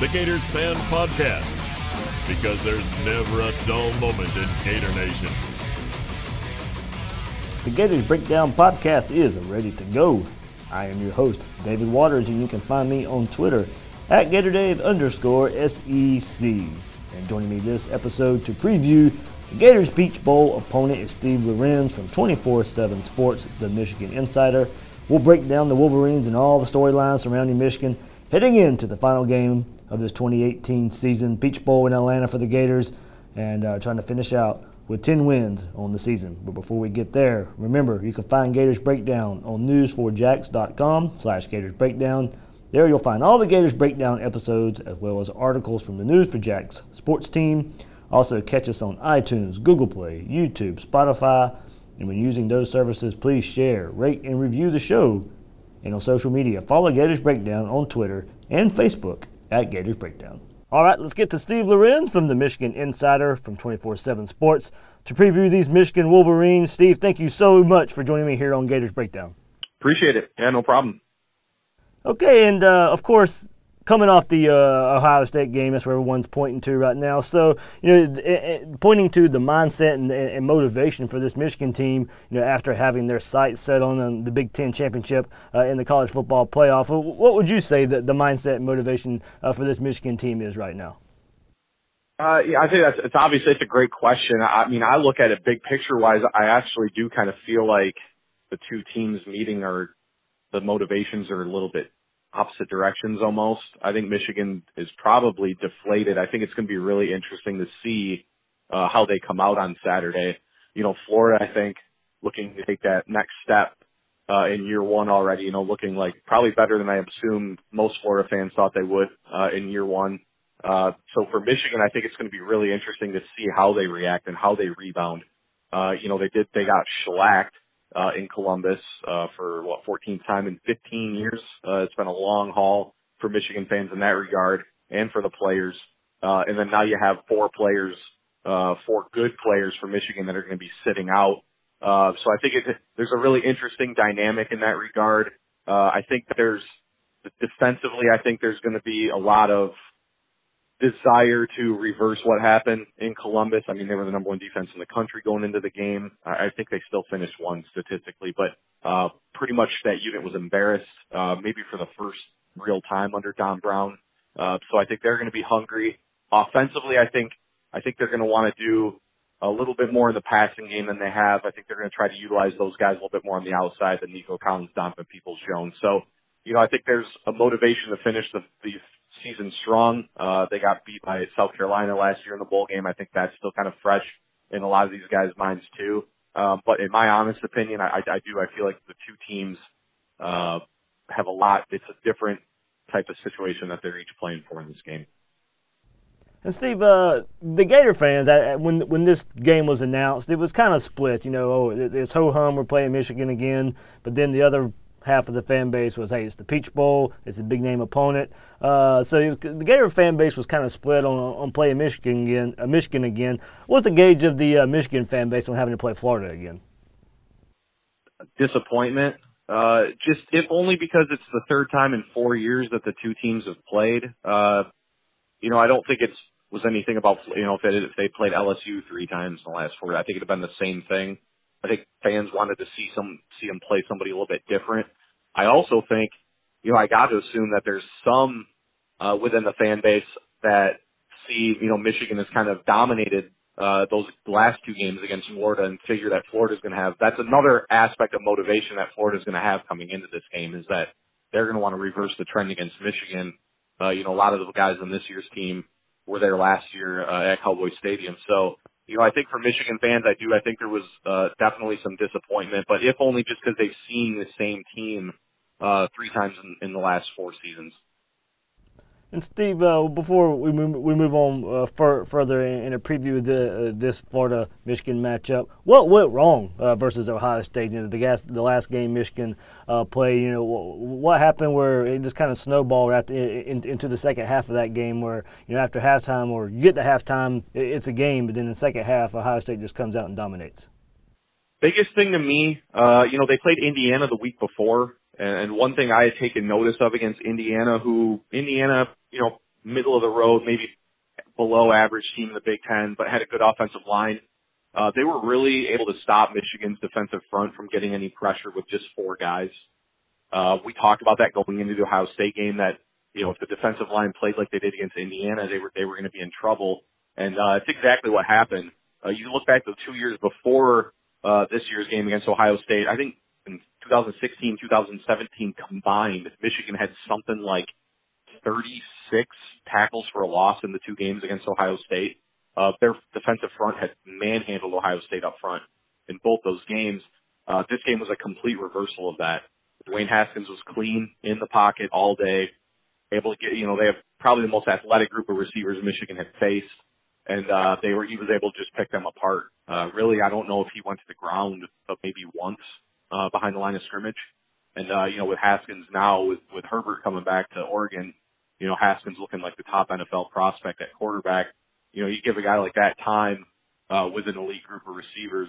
The Gators Fan Podcast. Because there's never a dull moment in Gator Nation. The Gators Breakdown podcast is ready to go. I am your host, David Waters, and you can find me on Twitter at GatorDave underscore SEC. And joining me this episode to preview the Gators Peach Bowl opponent is Steve Lorenz from 24 7 Sports, the Michigan Insider. We'll break down the Wolverines and all the storylines surrounding Michigan heading into the final game of this 2018 season. Peach Bowl in Atlanta for the Gators and uh, trying to finish out with 10 wins on the season. But before we get there, remember you can find Gators Breakdown on news4jax.com slash Gators Breakdown. There you'll find all the Gators Breakdown episodes as well as articles from the News4Jax sports team. Also catch us on iTunes, Google Play, YouTube, Spotify, and when using those services, please share, rate, and review the show. And on social media, follow Gators Breakdown on Twitter and Facebook at Gators Breakdown. All right, let's get to Steve Lorenz from the Michigan Insider from 24 7 Sports to preview these Michigan Wolverines. Steve, thank you so much for joining me here on Gators Breakdown. Appreciate it. Yeah, no problem. Okay, and uh, of course, coming off the uh, Ohio State game, that's where everyone's pointing to right now. So, you know, it, it, pointing to the mindset and, and, motivation for this Michigan team, you know, after having their sights set on um, the Big Ten championship uh, in the college football playoff. What would you say that the mindset and motivation uh, for this Michigan team is right now? Uh, yeah, I think that's it's obviously it's a great question. I mean, I look at it big picture wise. I actually do kind of feel like the two teams meeting are the motivations are a little bit opposite directions almost. I think Michigan is probably deflated. I think it's going to be really interesting to see uh, how they come out on Saturday. You know, Florida, I think, looking to take that next step uh, in year one already. You know, looking like probably better than I assume most Florida fans thought they would uh, in year one. Uh, so for Michigan, I think it's going to be really interesting to see how they react and how they rebound. Uh, you know, they did, they got shellacked uh, in Columbus uh, for what 14th time in 15 years. Uh, it's been a long haul for Michigan fans in that regard, and for the players. Uh, and then now you have four players, uh, four good players for Michigan that are going to be sitting out. Uh, so I think it, there's a really interesting dynamic in that regard. Uh, I think there's defensively, I think there's going to be a lot of desire to reverse what happened in Columbus. I mean, they were the number one defense in the country going into the game. I think they still finished one statistically, but uh, pretty much that unit was embarrassed, uh, maybe for the first real time under Don Brown. Uh, so I think they're going to be hungry. Offensively, I think I think they're going to want to do a little bit more in the passing game than they have. I think they're going to try to utilize those guys a little bit more on the outside than Nico Collins, Donovan Peoples Jones. So, you know, I think there's a motivation to finish the, the season strong. Uh, they got beat by South Carolina last year in the bowl game. I think that's still kind of fresh in a lot of these guys' minds too. Um, but in my honest opinion, I, I do. I feel like the two teams uh, have a lot. It's a different type of situation that they're each playing for in this game. And Steve, uh, the Gator fans, when when this game was announced, it was kind of split. You know, oh, it's ho hum, we're playing Michigan again. But then the other half of the fan base was, hey, it's the Peach Bowl, it's a big name opponent. Uh, so the Gator fan base was kind of split on on playing Michigan again. Uh, Michigan again. What's the gauge of the uh, Michigan fan base on having to play Florida again? Disappointment. Uh, just if only because it's the third time in four years that the two teams have played. Uh, you know, I don't think it was anything about you know if they if they played LSU three times in the last four. I think it'd have been the same thing. I think fans wanted to see some see him play somebody a little bit different. I also think, you know, I got to assume that there's some uh, within the fan base that see, you know, Michigan has kind of dominated uh, those last two games against Florida and figure that Florida's going to have. That's another aspect of motivation that Florida's going to have coming into this game is that they're going to want to reverse the trend against Michigan. Uh, you know, a lot of the guys on this year's team were there last year uh, at Cowboy Stadium, so you know, I think for Michigan fans, I do. I think there was uh, definitely some disappointment, but if only just because they've seen the same team uh, three times in, in the last four seasons. And Steve, uh, before we move, we move on uh, fur, further in, a preview of the, uh, this Florida Michigan matchup, what went wrong uh, versus Ohio State? You know, the, gas, the last game Michigan uh, played. You know, what happened where it just kind of snowballed after, in, into the second half of that game, where you know after halftime or you get to halftime, it's a game, but then in the second half, Ohio State just comes out and dominates. Biggest thing to me, uh, you know, they played Indiana the week before, and one thing I had taken notice of against Indiana, who Indiana, you know, middle of the road, maybe below average team in the Big Ten, but had a good offensive line. Uh, they were really able to stop Michigan's defensive front from getting any pressure with just four guys. Uh, we talked about that going into the Ohio State game that, you know, if the defensive line played like they did against Indiana, they were, they were going to be in trouble. And, uh, it's exactly what happened. Uh, you look back to two years before, uh, this year's game against Ohio State. I think in 2016, 2017 combined, Michigan had something like 36 tackles for a loss in the two games against Ohio State. Uh, their defensive front had manhandled Ohio State up front in both those games. Uh, this game was a complete reversal of that. Dwayne Haskins was clean in the pocket all day, able to get, you know, they have probably the most athletic group of receivers Michigan had faced. And, uh, they were, he was able to just pick them apart. Uh, really, I don't know if he went to the ground, but maybe once uh, behind the line of scrimmage. And, uh, you know, with Haskins now, with, with Herbert coming back to Oregon, you know, Haskins looking like the top NFL prospect at quarterback. You know, you give a guy like that time, uh, with an elite group of receivers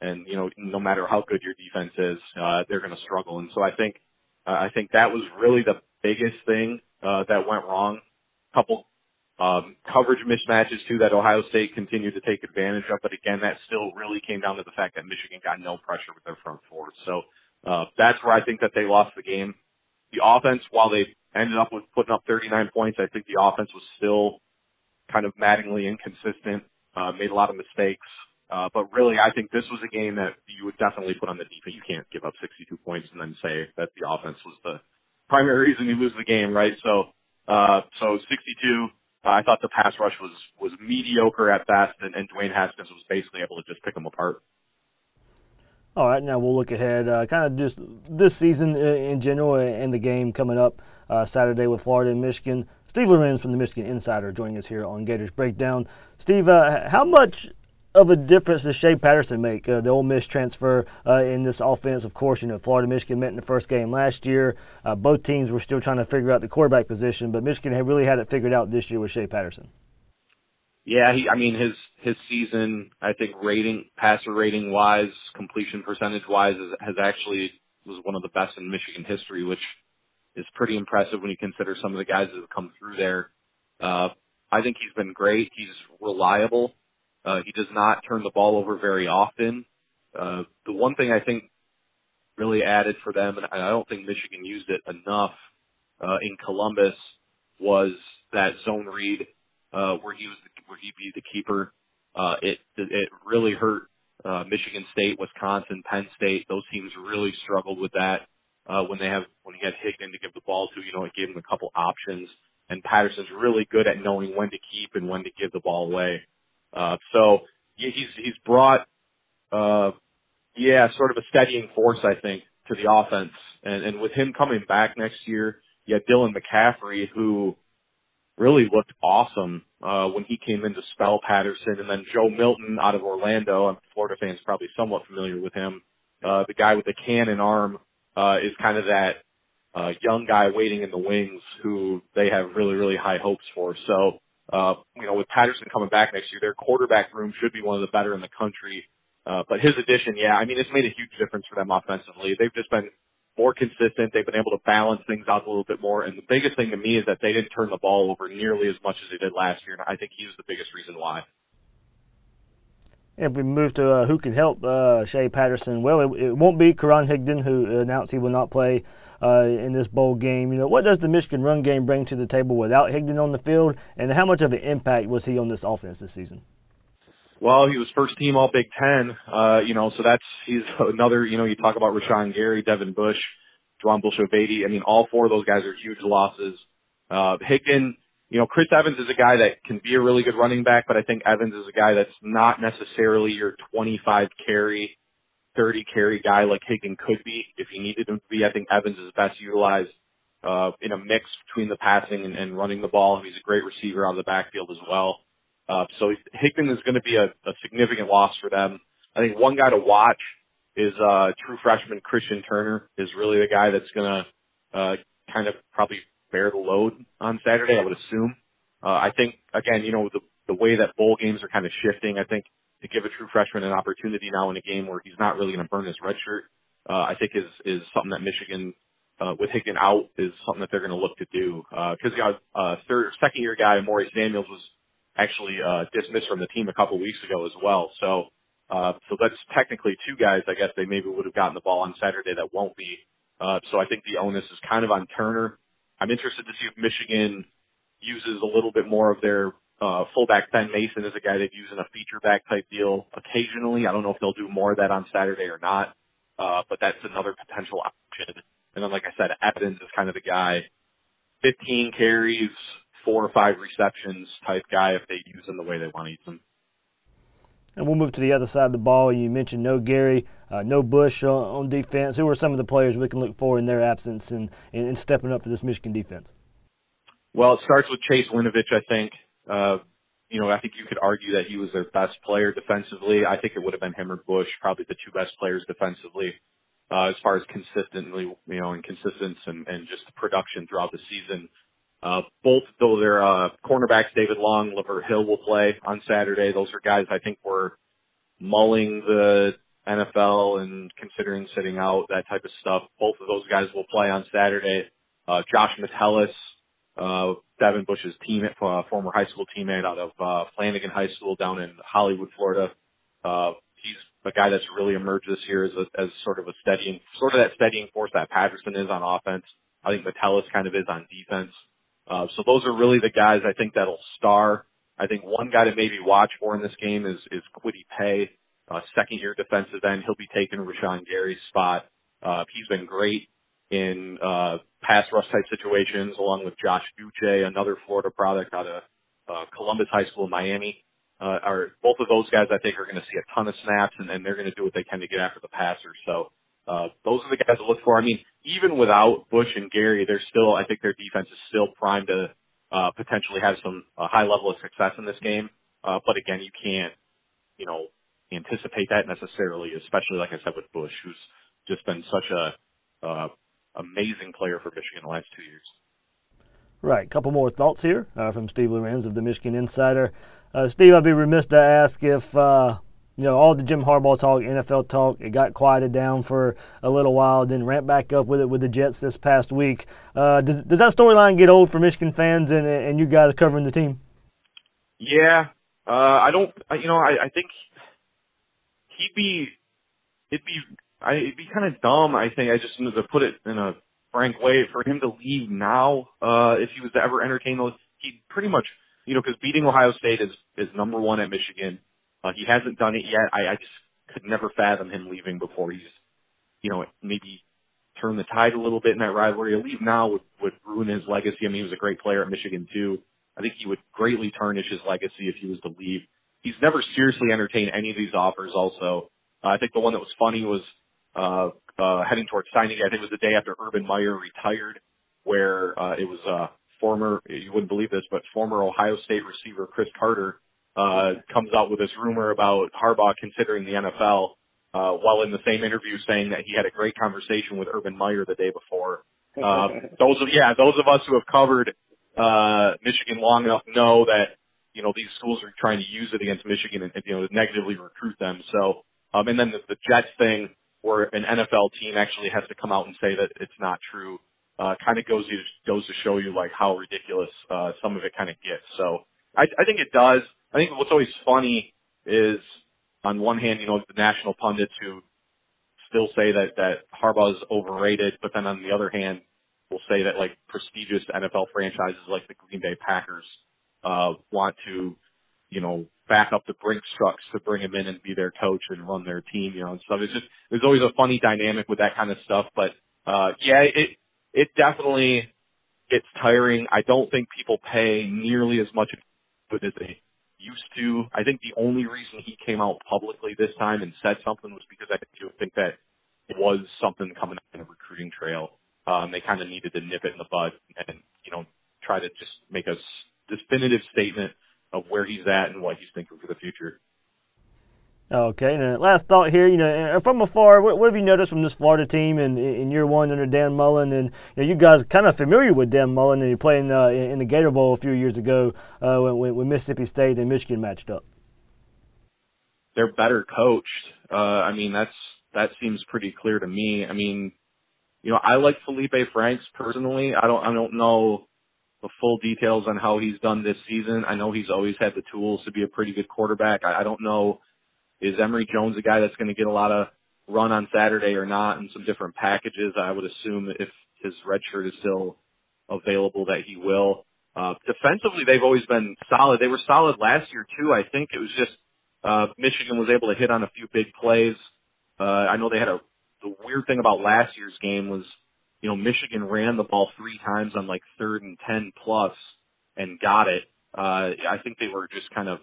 and, you know, no matter how good your defense is, uh, they're going to struggle. And so I think, uh, I think that was really the biggest thing, uh, that went wrong. Couple, um, coverage mismatches too that Ohio State continued to take advantage of. But again, that still really came down to the fact that Michigan got no pressure with their front four. So, uh, that's where I think that they lost the game. The offense, while they ended up with putting up 39 points, I think the offense was still kind of maddeningly inconsistent, uh, made a lot of mistakes. Uh, but really, I think this was a game that you would definitely put on the defense. You can't give up 62 points and then say that the offense was the primary reason you lose the game, right? So, uh, so 62, uh, I thought the pass rush was was mediocre at best, and, and Dwayne Haskins was basically able to just pick them apart. All right, now we'll look ahead, uh, kind of just this season in general, and the game coming up uh, Saturday with Florida and Michigan. Steve Lorenz from the Michigan Insider joining us here on Gators Breakdown. Steve, uh, how much of a difference does Shea Patterson make? Uh, the Ole Miss transfer uh, in this offense, of course, you know, Florida Michigan met in the first game last year. Uh, both teams were still trying to figure out the quarterback position, but Michigan had really had it figured out this year with Shea Patterson. Yeah, he, I mean his his season, I think rating, passer rating wise, completion percentage wise, has actually was one of the best in Michigan history, which is pretty impressive when you consider some of the guys that have come through there. Uh, I think he's been great. He's reliable. Uh, he does not turn the ball over very often. Uh, the one thing I think really added for them, and I don't think Michigan used it enough uh, in Columbus, was that zone read uh, where he was where he'd be the keeper. Uh, it it really hurt uh, Michigan State, Wisconsin, Penn State. Those teams really struggled with that uh, when they have when he had Higdon to give the ball to. You know, it gave him a couple options. And Patterson's really good at knowing when to keep and when to give the ball away. Uh, so he's he's brought, uh, yeah, sort of a steadying force, I think, to the offense. And and with him coming back next year, yeah, Dylan McCaffrey, who really looked awesome uh, when he came in to spell Patterson, and then Joe Milton out of Orlando. And Florida fans probably somewhat familiar with him. Uh, the guy with the cannon arm uh, is kind of that uh, young guy waiting in the wings who they have really really high hopes for. So uh, you know, with Patterson coming back next year, their quarterback room should be one of the better in the country. Uh, but his addition, yeah, I mean, it's made a huge difference for them offensively. They've just been more consistent. They've been able to balance things out a little bit more. And the biggest thing to me is that they didn't turn the ball over nearly as much as they did last year. And I think he's the biggest reason why. If we move to uh, who can help uh, Shea Patterson, well, it, it, won't be Karan Higdon, who announced he will not play uh, in this bowl game. You know, what does the Michigan run game bring to the table without Higdon on the field, and how much of an impact was he on this offense this season? Well, he was first team All Big Ten. Uh, you know, so that's he's another. You know, you talk about Rashan Gary, Devin Bush, Juwan Bushell-Beatty. I mean, all four of those guys are huge losses. Uh, Higdon, you know, Chris Evans is a guy that can be a really good running back, but I think Evans is a guy that's not necessarily your 25 carry, 30 carry guy like Higdon could be if you needed him to be. I think Evans is best utilized uh, in a mix between the passing and, and running the ball. He's a great receiver out of the backfield as well. Uh, so Higdon is going to be a, a significant loss for them. I think one guy to watch is uh, true freshman Christian Turner is really the guy that's going to uh, kind of probably bear the load on Saturday. I would assume. Uh, I think again, you know, the the way that bowl games are kind of shifting. I think to give a true freshman an opportunity now in a game where he's not really going to burn his red shirt, uh, I think is is something that Michigan uh, with Higdon out is something that they're going to look to do. Uh, you got uh, third, second year guy Maurice Daniels was actually uh, dismissed from the team a couple weeks ago as well. So, uh, so that's technically two guys. I guess they maybe would have gotten the ball on Saturday that won't be. Uh, so I think the onus is kind of on Turner. I'm interested to see if Michigan uses a little bit more of their uh, fullback Ben Mason is a guy they've used in a feature back type deal occasionally. I don't know if they'll do more of that on Saturday or not, uh, but that's another potential option. And then, like I said, Evans is kind of the guy, 15 carries, four or five receptions type guy if they use him the way they want to use him. And we'll move to the other side of the ball. You mentioned no Gary, uh, no Bush on, on, defense. Who are some of the players we can look for in their absence and, and, stepping up for this Michigan defense? Well, it starts with Chase Winovich, I think. Uh, you know, I think you could argue that he was their best player defensively. I think it would have been him or Bush, probably the two best players defensively uh, as far as consistently, you know, and consistency and, and just production throughout the season. Uh, both though their uh, cornerbacks, David Long, Lavert Hill will play on Saturday. Those are guys I think were mulling the NFL and considering sitting out that type of stuff. Both of those guys will play on Saturday. Uh, Josh Metellus, uh, Devin Bush's teammate, uh, former high school teammate out of uh, Flanagan High School down in Hollywood, Florida. Uh, he's a guy that's really emerged this year as a, as sort of a steadying, sort of that steadying force that Patterson is on offense. I think Metellus kind of is on defense. Uh, so those are really the guys I think that'll star. I think one guy to maybe watch for in this game is, is Kwity Paye, uh, second year defensive end. He'll be taking Rashan Gary's spot. Uh, he's been great in, uh, pass rush type situations along with Josh Uche, another Florida product out of, uh, Columbus High School in Miami uh, are both of those guys I think are going to see a ton of snaps and, and they're going to do what they can to get after the passer. So uh, those are the guys to look for. I mean, even without Bush and Gary, they're still I think their defense is still primed to uh, potentially have some uh, high level of success in this game. Uh, but again, you can't you know anticipate that necessarily, especially like I said with Bush, who's just been such a uh, amazing player for Michigan the last two years. Right. A couple more thoughts here uh, from Steve Lorenz of the Michigan Insider. Uh, Steve, I'd be remiss to ask if, uh, you know, all the Jim Harbaugh talk, NFL talk, it got quieted down for a little while, then ramped back up with it with the Jets this past week. Uh, does, does that storyline get old for Michigan fans and, and you guys covering the team? Yeah. Uh, I don't, you know, I, I think he'd be, it'd be, I, it'd be kind of dumb, I think, I just to put it in a frank way for him to leave now, uh, if he was to ever entertain those, he'd pretty much, you know, because beating Ohio State is is number one at Michigan. Uh, he hasn't done it yet. I, I just could never fathom him leaving before he's, you know, maybe turn the tide a little bit in that rivalry. A leave now would would ruin his legacy. I mean, he was a great player at Michigan too. I think he would greatly tarnish his legacy if he was to leave. He's never seriously entertained any of these offers. Also, uh, I think the one that was funny was uh, uh, heading towards signing. I think it was the day after Urban Meyer retired, where uh, it was uh, former, you wouldn't believe this, but former Ohio State receiver Cris Carter uh, comes out with this rumor about Harbaugh considering the NFL, uh, while in the same interview saying that he had a great conversation with Urban Meyer the day before. Uh, those of yeah, those of us who have covered uh, Michigan long enough know that you know these schools are trying to use it against Michigan and you know negatively recruit them. So um, and then the, the Jets thing where an NFL team actually has to come out and say that it's not true, uh, kind of goes goes to show you like how ridiculous uh, some of it kind of gets. So I, I think it does. I think what's always funny is on one hand, you know, the national pundits who still say that that Harbaugh is overrated, but then on the other hand, will say that like prestigious NFL franchises like the Green Bay Packers uh, want to, you know, back up the Brinks trucks to bring him in and be their coach and run their team, you know, and stuff. It's just there's always a funny dynamic with that kind of stuff. But uh yeah, it it definitely it's tiring. I don't think people pay nearly as much as they used to. I think the only reason he came out publicly this time and said something was because I do think that it was something coming up in the recruiting trail. Um, they kind of needed to nip it in the bud and, you know, try to just make a definitive statement of where he's at and what he's thinking for the future. Okay, and last thought here, you know, from afar, what, what, have you noticed from this Florida team in, in year one under Dan Mullen? And you, know, you guys kind of familiar with Dan Mullen, and you played in, uh, in the Gator Bowl a few years ago uh, when, when, Mississippi State and Michigan matched up. They're better coached. Uh, I mean, that's that seems pretty clear to me. I mean, you know, I like Felipe Franks personally. I don't I don't know the full details on how he's done this season. I know he's always had the tools to be a pretty good quarterback. I, I don't know is Emory Jones a guy that's going to get a lot of run on Saturday or not in some different packages? I would assume if his red shirt is still available that he will. Uh, defensively, they've always been solid. They were solid last year too. I think it was just uh, Michigan was able to hit on a few big plays. Uh, I know they had a the weird thing about last year's game was, you know, Michigan ran the ball three times on like third and ten plus and got it. Uh, I think they were just kind of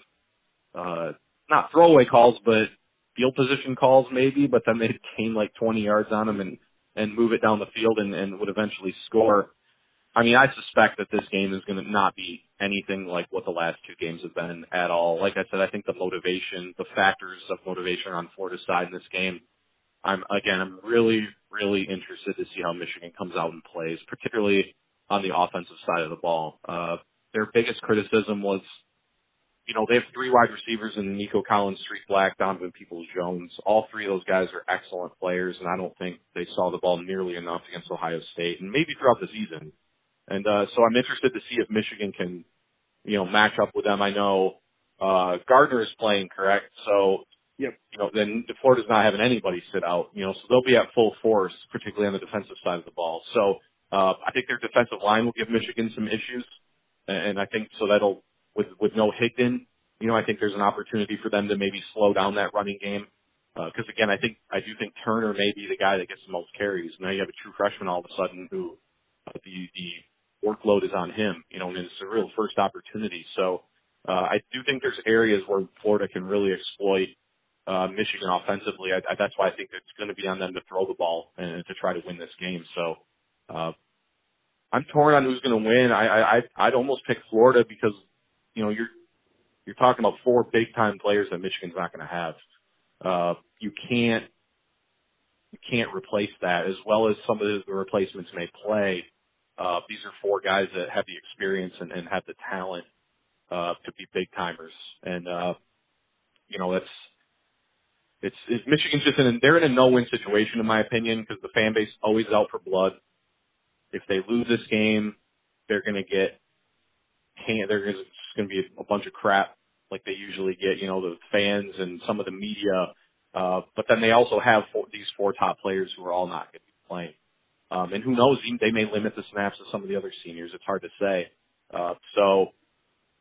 uh, not throwaway calls, but field position calls maybe, but then they'd gain like 20 yards on them and, and move it down the field and, and would eventually score. I mean, I suspect that this game is going to not be anything like what the last two games have been at all. Like I said, I think the motivation, the factors of motivation on Florida's side in this game, I'm, again, I'm really, really interested to see how Michigan comes out and plays, particularly on the offensive side of the ball. Uh, their biggest criticism was you know, they have three wide receivers in Nico Collins, Tarik Black, Donovan Peoples Jones. All three of those guys are excellent players, and I don't think they saw the ball nearly enough against Ohio State, and maybe throughout the season. And uh, so I'm interested to see if Michigan can, you know, match up with them. I know uh, Gardner is playing, correct? So, yep. you know, then Florida's not having anybody sit out, you know, so they'll be at full force, particularly on the defensive side of the ball. So uh, I think their defensive line will give Michigan some issues, and I think so that'll with with no Higdon, you know, I think there's an opportunity for them to maybe slow down that running game. Because uh, again, I think I do think Turner may be the guy that gets the most carries. Now you have a true freshman all of a sudden who uh, the the workload is on him. You know, and it's a real first opportunity. So uh, I do think there's areas where Florida can really exploit uh, Michigan offensively. I, I, that's why I think it's going to be on them to throw the ball and to try to win this game. So uh, I'm torn on who's going to win. I, I I'd almost pick Florida because you know, you're you're talking about four big time players that Michigan's not going to have. Uh, you can't you can't replace that as well as some of the replacements may play. Uh, these are four guys that have the experience and, and have the talent uh, to be big timers, and uh, you know that's it's, it's Michigan's just in they're in a no win situation in my opinion because the fan base always out for blood. If they lose this game, they're going to get they're just going to be a bunch of crap like they usually get, you know, the fans and some of the media. Uh, but then they also have four, these four top players who are all not going to be playing. Um, and who knows, they may limit the snaps of some of the other seniors. It's hard to say. Uh, so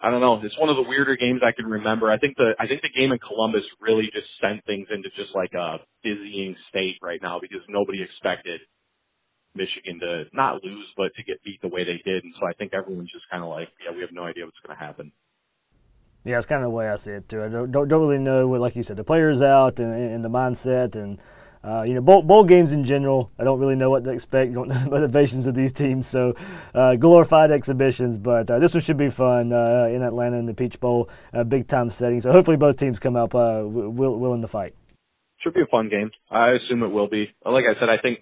I don't know. It's one of the weirder games I can remember. I think the I think the game in Columbus really just sent things into just like a dizzying state right now because nobody expected Michigan to not lose, but to get beat the way they did. And so I think everyone's just kind of like, yeah, we have no idea what's going to happen. Yeah, it's kind of the way I see it too. I don't don't, don't really know what, like you said, the players out and, and the mindset and. Uh, you know, bowl, bowl games in general, I don't really know what to expect. Don't know the motivations of these teams, so uh, glorified exhibitions. But uh, this one should be fun uh, in Atlanta in the Peach Bowl, big time setting. So hopefully both teams come up uh, willing to fight. Should be a fun game. I assume it will be. Like I said, I think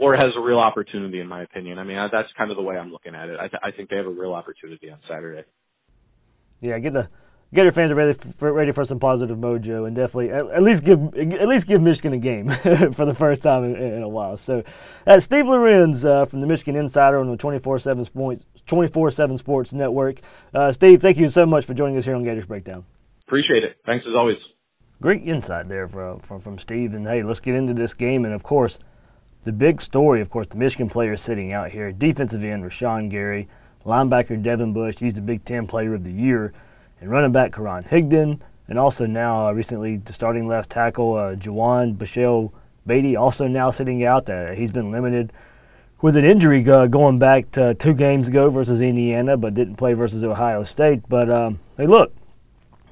Florida has a real opportunity, in my opinion. I mean, that's kind of the way I'm looking at it. I, th- I think they have a real opportunity on Saturday. Yeah, get the Gator fans ready for, ready for some positive mojo, and definitely at, at least give at least give Michigan a game for the first time in, in a while. So, Steve Lorenz uh, from the Michigan Insider on the 24/7 Sports 24/7 Sports Network. Uh, Steve, thank you so much for joining us here on Gators Breakdown. Appreciate it. Thanks as always. Great insight there from from, from Steve. And hey, let's get into this game. And of course, the big story, of course, the Michigan players sitting out here. Defensive end Rashan Gary, linebacker Devin Bush, he's the Big Ten Player of the Year, and running back Karan Higdon, and also now uh, recently the starting left tackle uh, Juwan Bushell Beatty, also now sitting out. Uh, he's been limited. with an injury uh, going back to two games ago versus Indiana, but didn't play versus Ohio State. But um, hey, look,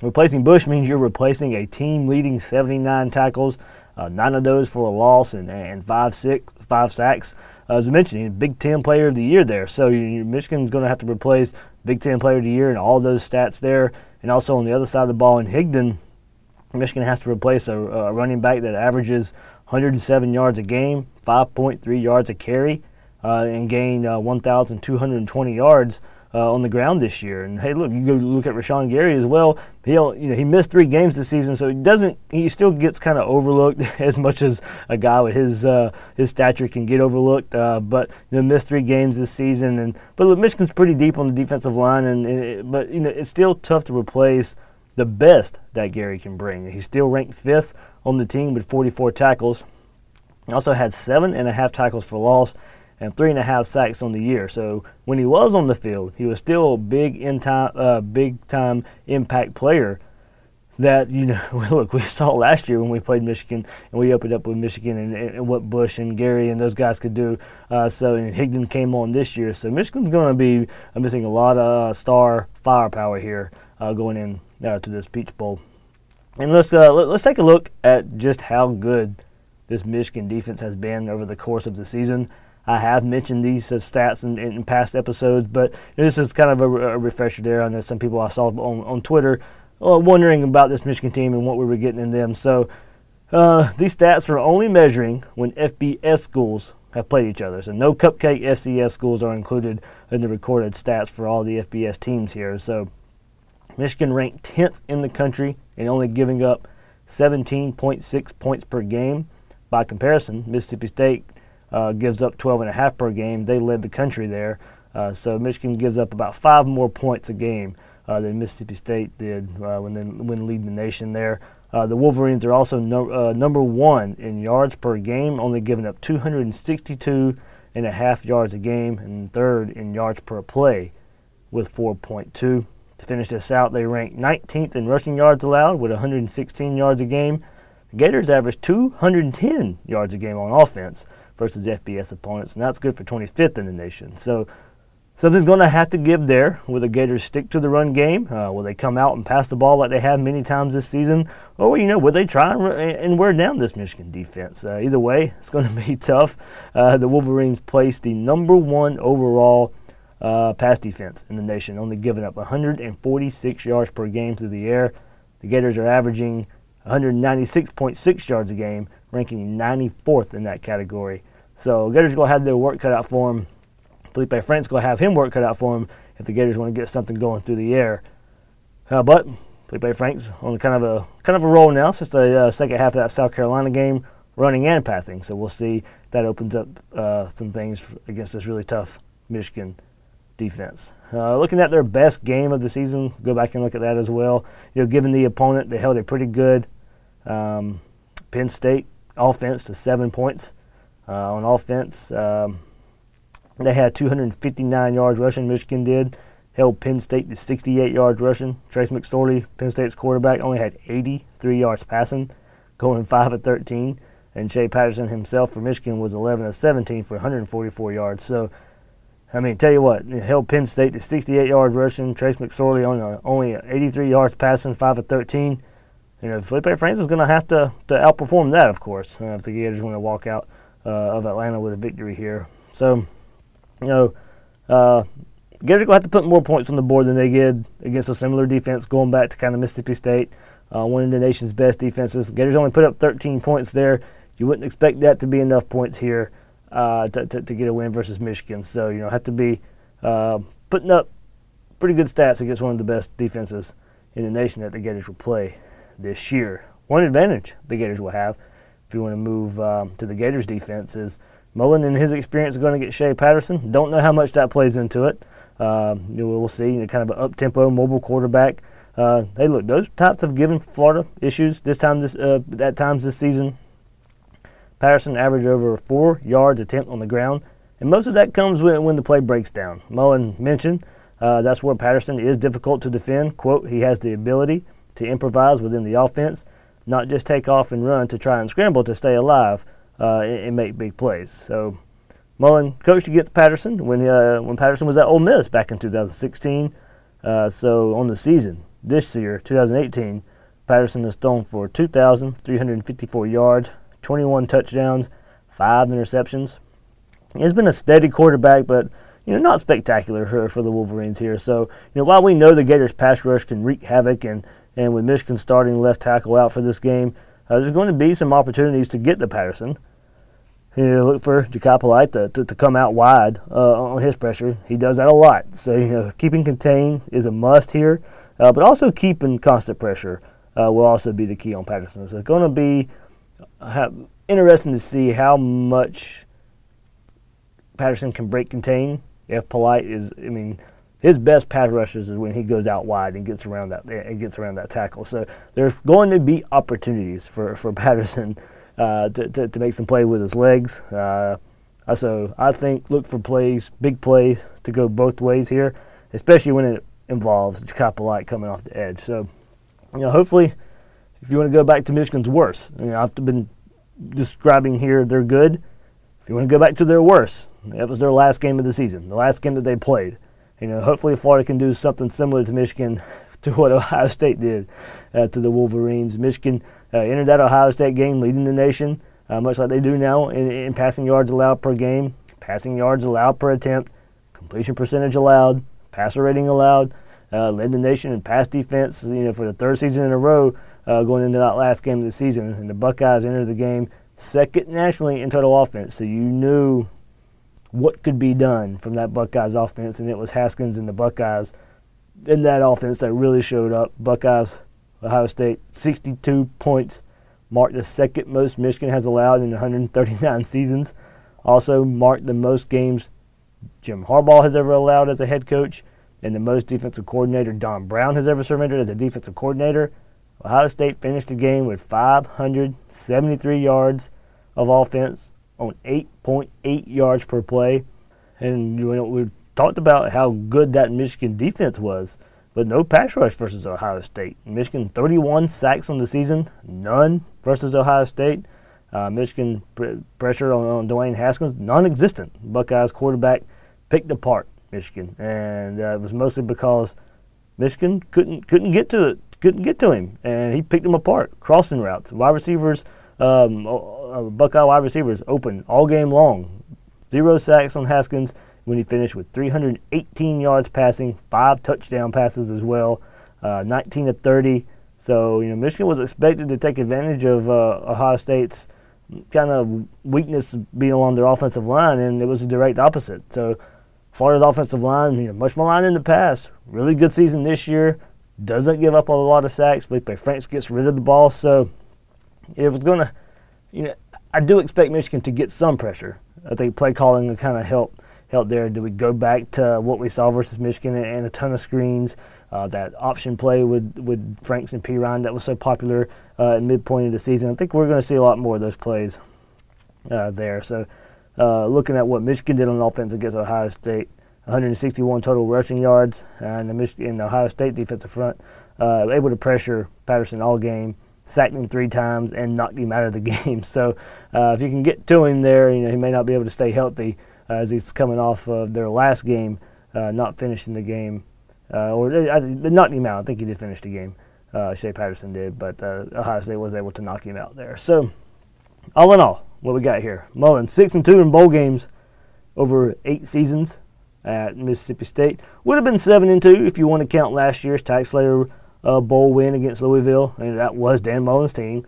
replacing Bush means you're replacing a team leading 79 tackles, nine of those for a loss, and, and five six five sacks. Uh, as I mentioned, he's Big Ten Player of the Year there. So you, Michigan's going to have to replace Big Ten Player of the Year and all those stats there. And also on the other side of the ball in Higdon, Michigan has to replace a, a running back that averages 107 yards a game, 5.3 yards a carry, uh, and gain uh, 1,220 yards uh, on the ground this year. And hey, look, you go look at Rashan Gary as well. He you know he missed three games this season, so he doesn't he still gets kind of overlooked as much as a guy with his uh, his stature can get overlooked. Uh, but you know missed three games this season, and but look, Michigan's pretty deep on the defensive line, and, and it, but you know it's still tough to replace the best that Gary can bring. He's still ranked fifth on the team with 44 tackles. He also had seven and a half tackles for loss and three and a half sacks on the year. So when he was on the field, he was still a big in time, uh, big time impact player. That you know, look, we saw last year when we played Michigan and we opened up with Michigan and, and what Bush and Gary and those guys could do. Uh, so and Higdon came on this year, so Michigan's going to be uh, missing a lot of uh, star firepower here uh, going in uh, to this Peach Bowl. And let's let, us take a look at just how good this Michigan defense has been over the course of the season. I have mentioned these uh, stats in, in, past episodes, but this is kind of a, a, refresher there. I know some people I saw on, on Twitter uh, wondering about this Michigan team and what we were getting in them. So uh, these stats are only measuring when FBS schools have played each other. So no cupcake FCS schools are included in the recorded stats for all the FBS teams here. So Michigan ranked 10th in the country and only giving up 17.6 points per game. By comparison, Mississippi State uh, gives up 12 and a half per game. They led the country there. Uh, so Michigan gives up about five more points a game uh, than Mississippi State did uh, when they when leading the nation there. Uh, the Wolverines are also no, uh, number one in yards per game, only giving up 262 and a half yards a game, and third in yards per play with 4.2. To finish this out, they rank 19th in rushing yards allowed with 116 yards a game. The Gators average 210 yards a game on offense versus FBS opponents, and that's good for 25th in the nation. So something's going to have to give there. Will the Gators stick to the run game? Uh, will they come out and pass the ball like they have many times this season? Or, you know, will they try and, wear down this Michigan defense? Uh, either way, it's going to be tough. Uh, the Wolverines placed the number one overall uh, pass defense in the nation, only giving up 146 yards per game through the air. The Gators are averaging 196.6 yards a game, ranking 94th in that category. So Gators going to have their work cut out for them. Felipe Frank's going to have him work cut out for him if the Gators want to get something going through the air. Uh, but Felipe Frank's on kind of a kind of a roll now since the uh, second half of that South Carolina game, running and passing. So we'll see that opens up uh, some things against this really tough Michigan defense. Uh, looking at their best game of the season, go back and look at that as well. You know, given the opponent, they held a pretty good um, Penn State offense to seven points. Uh, on offense, um, they had 259 yards rushing. Michigan did held Penn State to 68 yards rushing. Trace McSorley, Penn State's quarterback, only had 83 yards passing, going 5 of 13. And Shea Patterson himself for Michigan was 11 of 17 for 144 yards. So, I mean, tell you what, held Penn State to 68 yards rushing. Trace McSorley only, only 83 yards passing, 5 of 13 you know, Felipe Franks is going to have to, to outperform that, of course, uh, if the Gators want to walk out uh, of Atlanta with a victory here. So, you know, uh, Gators will have to put more points on the board than they did against a similar defense going back to kind of Mississippi State, uh, one of the nation's best defenses. Gators only put up 13 points there. You wouldn't expect that to be enough points here uh, to, to, to, get a win versus Michigan. So, you know, have to be uh, putting up pretty good stats against one of the best defenses in the nation that the Gators will play this year. One advantage the Gators will have if you want to move um, to the Gators defense is Mullen and his experience are going to get Shea Patterson. Don't know how much that plays into it. Know, we'll see. You know, kind of an up-tempo, mobile quarterback. Uh, hey, look, those types have given Florida issues this time this uh, at times this season. Patterson averaged over four yards attempt on the ground, and most of that comes when, when the play breaks down. Mullen mentioned uh, that's where Patterson is difficult to defend. Quote, he has the ability to improvise within the offense, not just take off and run to try and scramble to stay alive uh, and, make big plays. So, Mullen coached against Patterson when uh, when Patterson was at Ole Miss back in 2016. Uh, so on the season this year, 2018, Patterson has thrown for 2,354 yards, 21 touchdowns, five interceptions. He's been a steady quarterback, but you know not spectacular for, for the Wolverines here. So you know while we know the Gators pass rush can wreak havoc, and and with Michigan starting left tackle out for this game, uh, there's going to be some opportunities to get to Patterson. You know, look for Jachai Polite to, to, to, come out wide uh, on his pressure. He does that a lot. So, you know, keeping contained is a must here, uh, but also keeping constant pressure uh, will also be the key on Patterson. So it's going to be uh, interesting to see how much Patterson can break contain if Polite is, I mean, his best pass rushes is when he goes out wide and gets around that and gets around that tackle. So there's going to be opportunities for, for Patterson uh, to, to, to, make some play with his legs. Uh, so I think look for plays, big plays to go both ways here, especially when it involves Jachai Polite coming off the edge. So you know, hopefully, if you want to go back to Michigan's worst, you know, I've been describing here they're good. If you want to go back to their worst, that was their last game of the season, the last game that they played. You know, hopefully Florida can do something similar to Michigan, to what Ohio State did uh, to the Wolverines. Michigan uh, entered that Ohio State game leading the nation, uh, much like they do now in, in passing yards allowed per game, passing yards allowed per attempt, completion percentage allowed, passer rating allowed uh, led the nation in pass defense, you know, for the third season in a row, uh, going into that last game of the season. And the Buckeyes entered the game second nationally in total offense, so you knew what could be done from that Buckeyes offense, and it was Haskins and the Buckeyes in that offense that really showed up. Buckeyes, Ohio State, 62 points, marked the second most Michigan has allowed in 139 seasons. Also marked the most games Jim Harbaugh has ever allowed as a head coach and the most defensive coordinator Don Brown has ever surrendered as a defensive coordinator. Ohio State finished the game with 573 yards of offense on 8.8 yards per play. And you know, we talked about how good that Michigan defense was, but no pass rush versus Ohio State. Michigan 31 sacks on the season, none versus Ohio State. Uh, Michigan pr- pressure on, on Dwayne Haskins, non-existent. Buckeyes quarterback picked apart Michigan, and uh, it was mostly because Michigan couldn't couldn't get to it, couldn't get to him, and he picked them apart. Crossing routes, wide receivers, um, uh, Buckeye wide receivers open all game long. Zero sacks on Haskins when he finished with 318 yards passing, five touchdown passes as well, uh, 19 to 30. So you know Michigan was expected to take advantage of uh, Ohio State's kind of weakness being along their offensive line, and it was the direct opposite. So Florida's offensive line, you know, much more line in the past. Really good season this year. Doesn't give up a lot of sacks. Felipe Franks gets rid of the ball. So it was going to, you know, I do expect Michigan to get some pressure. I think play calling kind of help help there. Do we go back to what we saw versus Michigan and, a ton of screens? Uh, that option play with, with Franks and Perine that was so popular uh, at midpoint of the season. I think we're going to see a lot more of those plays uh, there. So uh, looking at what Michigan did on offense against Ohio State, 161 total rushing yards, and the Michigan the Ohio State defensive front uh, able to pressure Patterson all game, sacked him three times, and knocked him out of the game. So uh, if you can get to him there, you know he may not be able to stay healthy uh, as he's coming off of their last game, uh, not finishing the game, uh, or they knocked him out. I think he did finish the game. Shea Patterson did, but Ohio State was able to knock him out there. So all in all, what we got here. Mullen, six and two in bowl games over eight seasons at Mississippi State. Would have been seven and two if you want to count last year's TaxSlayer uh, bowl win against Louisville, and that was Dan Mullen's team.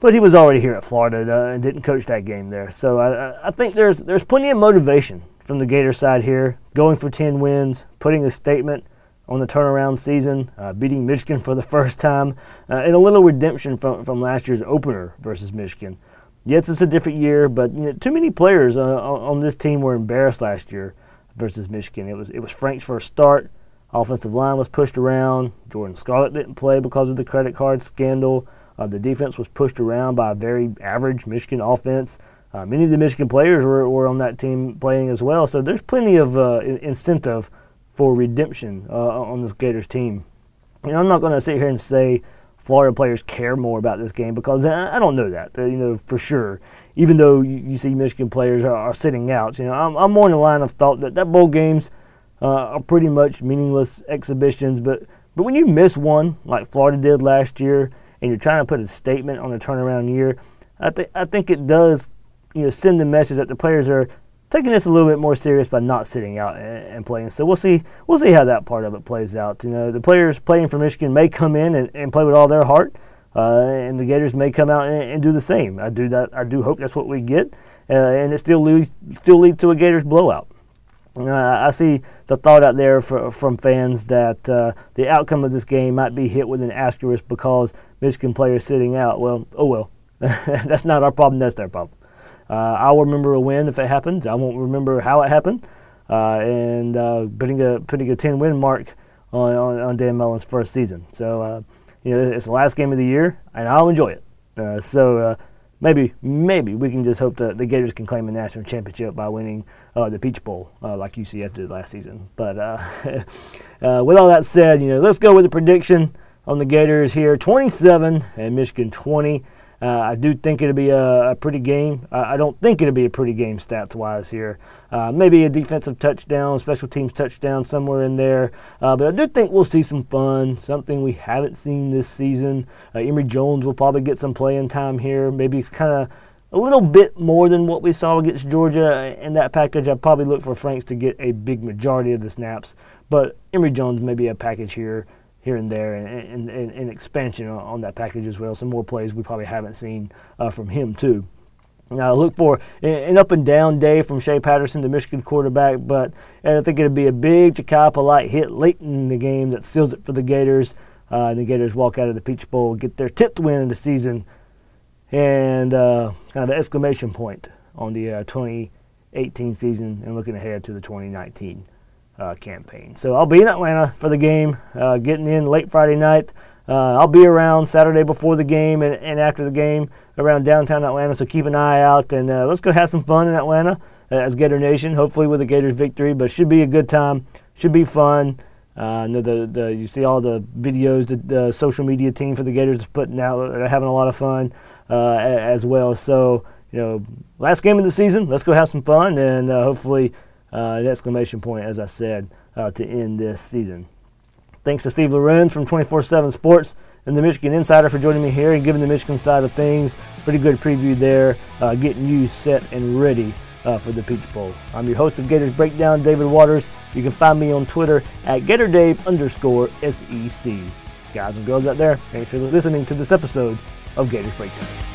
But he was already here at Florida uh, and didn't coach that game there. So I, I think there's there's plenty of motivation from the Gator side here, going for 10 wins, putting a statement on the turnaround season, uh, beating Michigan for the first time, uh, and a little redemption from, from last year's opener versus Michigan yes, it's a different year, but you know, too many players uh, on this team were embarrassed last year versus Michigan. It was it was Frank's first start. Offensive line was pushed around. Jordan Scarlett didn't play because of the credit card scandal. Uh, the defense was pushed around by a very average Michigan offense. Uh, many of the Michigan players were, were on that team playing as well, so there's plenty of uh, incentive for redemption uh, on this Gators team. You know, I'm not going to sit here and say Florida players care more about this game because I don't know that, you know, for sure. Even though you, see Michigan players are, are, sitting out, you know, I'm, I'm more in the line of thought that that bowl games uh, are pretty much meaningless exhibitions. But but when you miss one like Florida did last year, and you're trying to put a statement on a turnaround year, I think I think it does, you know, send the message that the players are taking this a little bit more serious by not sitting out and, playing. So we'll see we'll see how that part of it plays out. You know, the players playing for Michigan may come in and, and play with all their heart, uh, and the Gators may come out and, and, do the same. I do that. I do hope that's what we get, uh, and it still leads still lead to a Gators blowout. Uh, I see the thought out there for, from fans that uh, the outcome of this game might be hit with an asterisk because Michigan players sitting out. Well, oh well, that's not our problem. That's their problem. Uh, I'll remember a win if it happens. I won't remember how it happened. Uh, and putting a putting a 10 win mark on, on, on Dan Mullen's first season. So uh, you know it's the last game of the year, and I'll enjoy it. Uh, so maybe maybe we can just hope that the Gators can claim a national championship by winning the Peach Bowl like UCF did last season. But with all that said, you know let's go with the prediction on the Gators here: 27 and Michigan 20. Uh, I do think it'll be a, a pretty game. Uh, I don't think it'll be a pretty game stats wise here. Uh, maybe a defensive touchdown, special teams touchdown somewhere in there. Uh, but I do think we'll see some fun, something we haven't seen this season. Uh, Emory Jones will probably get some playing time here. Maybe kind of a little bit more than what we saw against Georgia in that package. I'd probably look for Franks to get a big majority of the snaps. But Emory Jones may be a package here here and there and, and, and expansion on, that package as well. Some more plays we probably haven't seen uh, from him too. Now look for an up and down day from Shea Patterson, the Michigan quarterback, but I think it'll be a big Jachai Polite hit late in the game that seals it for the Gators. Uh, the Gators walk out of the Peach Bowl, get their 10th win of the season, and uh, kind of an exclamation point on the uh, 2018 season and looking ahead to the 2019 uh, campaign. So I'll be in Atlanta for the game, uh, getting in late Friday night. Uh, I'll be around Saturday before the game and, and, after the game around downtown Atlanta, so keep an eye out and uh, let's go have some fun in Atlanta as Gator Nation, hopefully with a Gators victory, but should be a good time, should be fun. Uh, the, the, you see all the videos that the social media team for the Gators is putting out. They're having a lot of fun uh, as well. So, you know, last game of the season, let's go have some fun and hopefully – uh, an exclamation point, as I said, uh, to end this season. Thanks to Steve Lorenz from 24 7 Sports and the Michigan Insider for joining me here and giving the Michigan side of things. Pretty good preview there, uh, getting you set and ready uh, for the Peach Bowl. I'm your host of Gators Breakdown, David Waters. You can find me on Twitter at GatorDave underscore SEC. Guys and girls out there, thanks for listening to this episode of Gators Breakdown.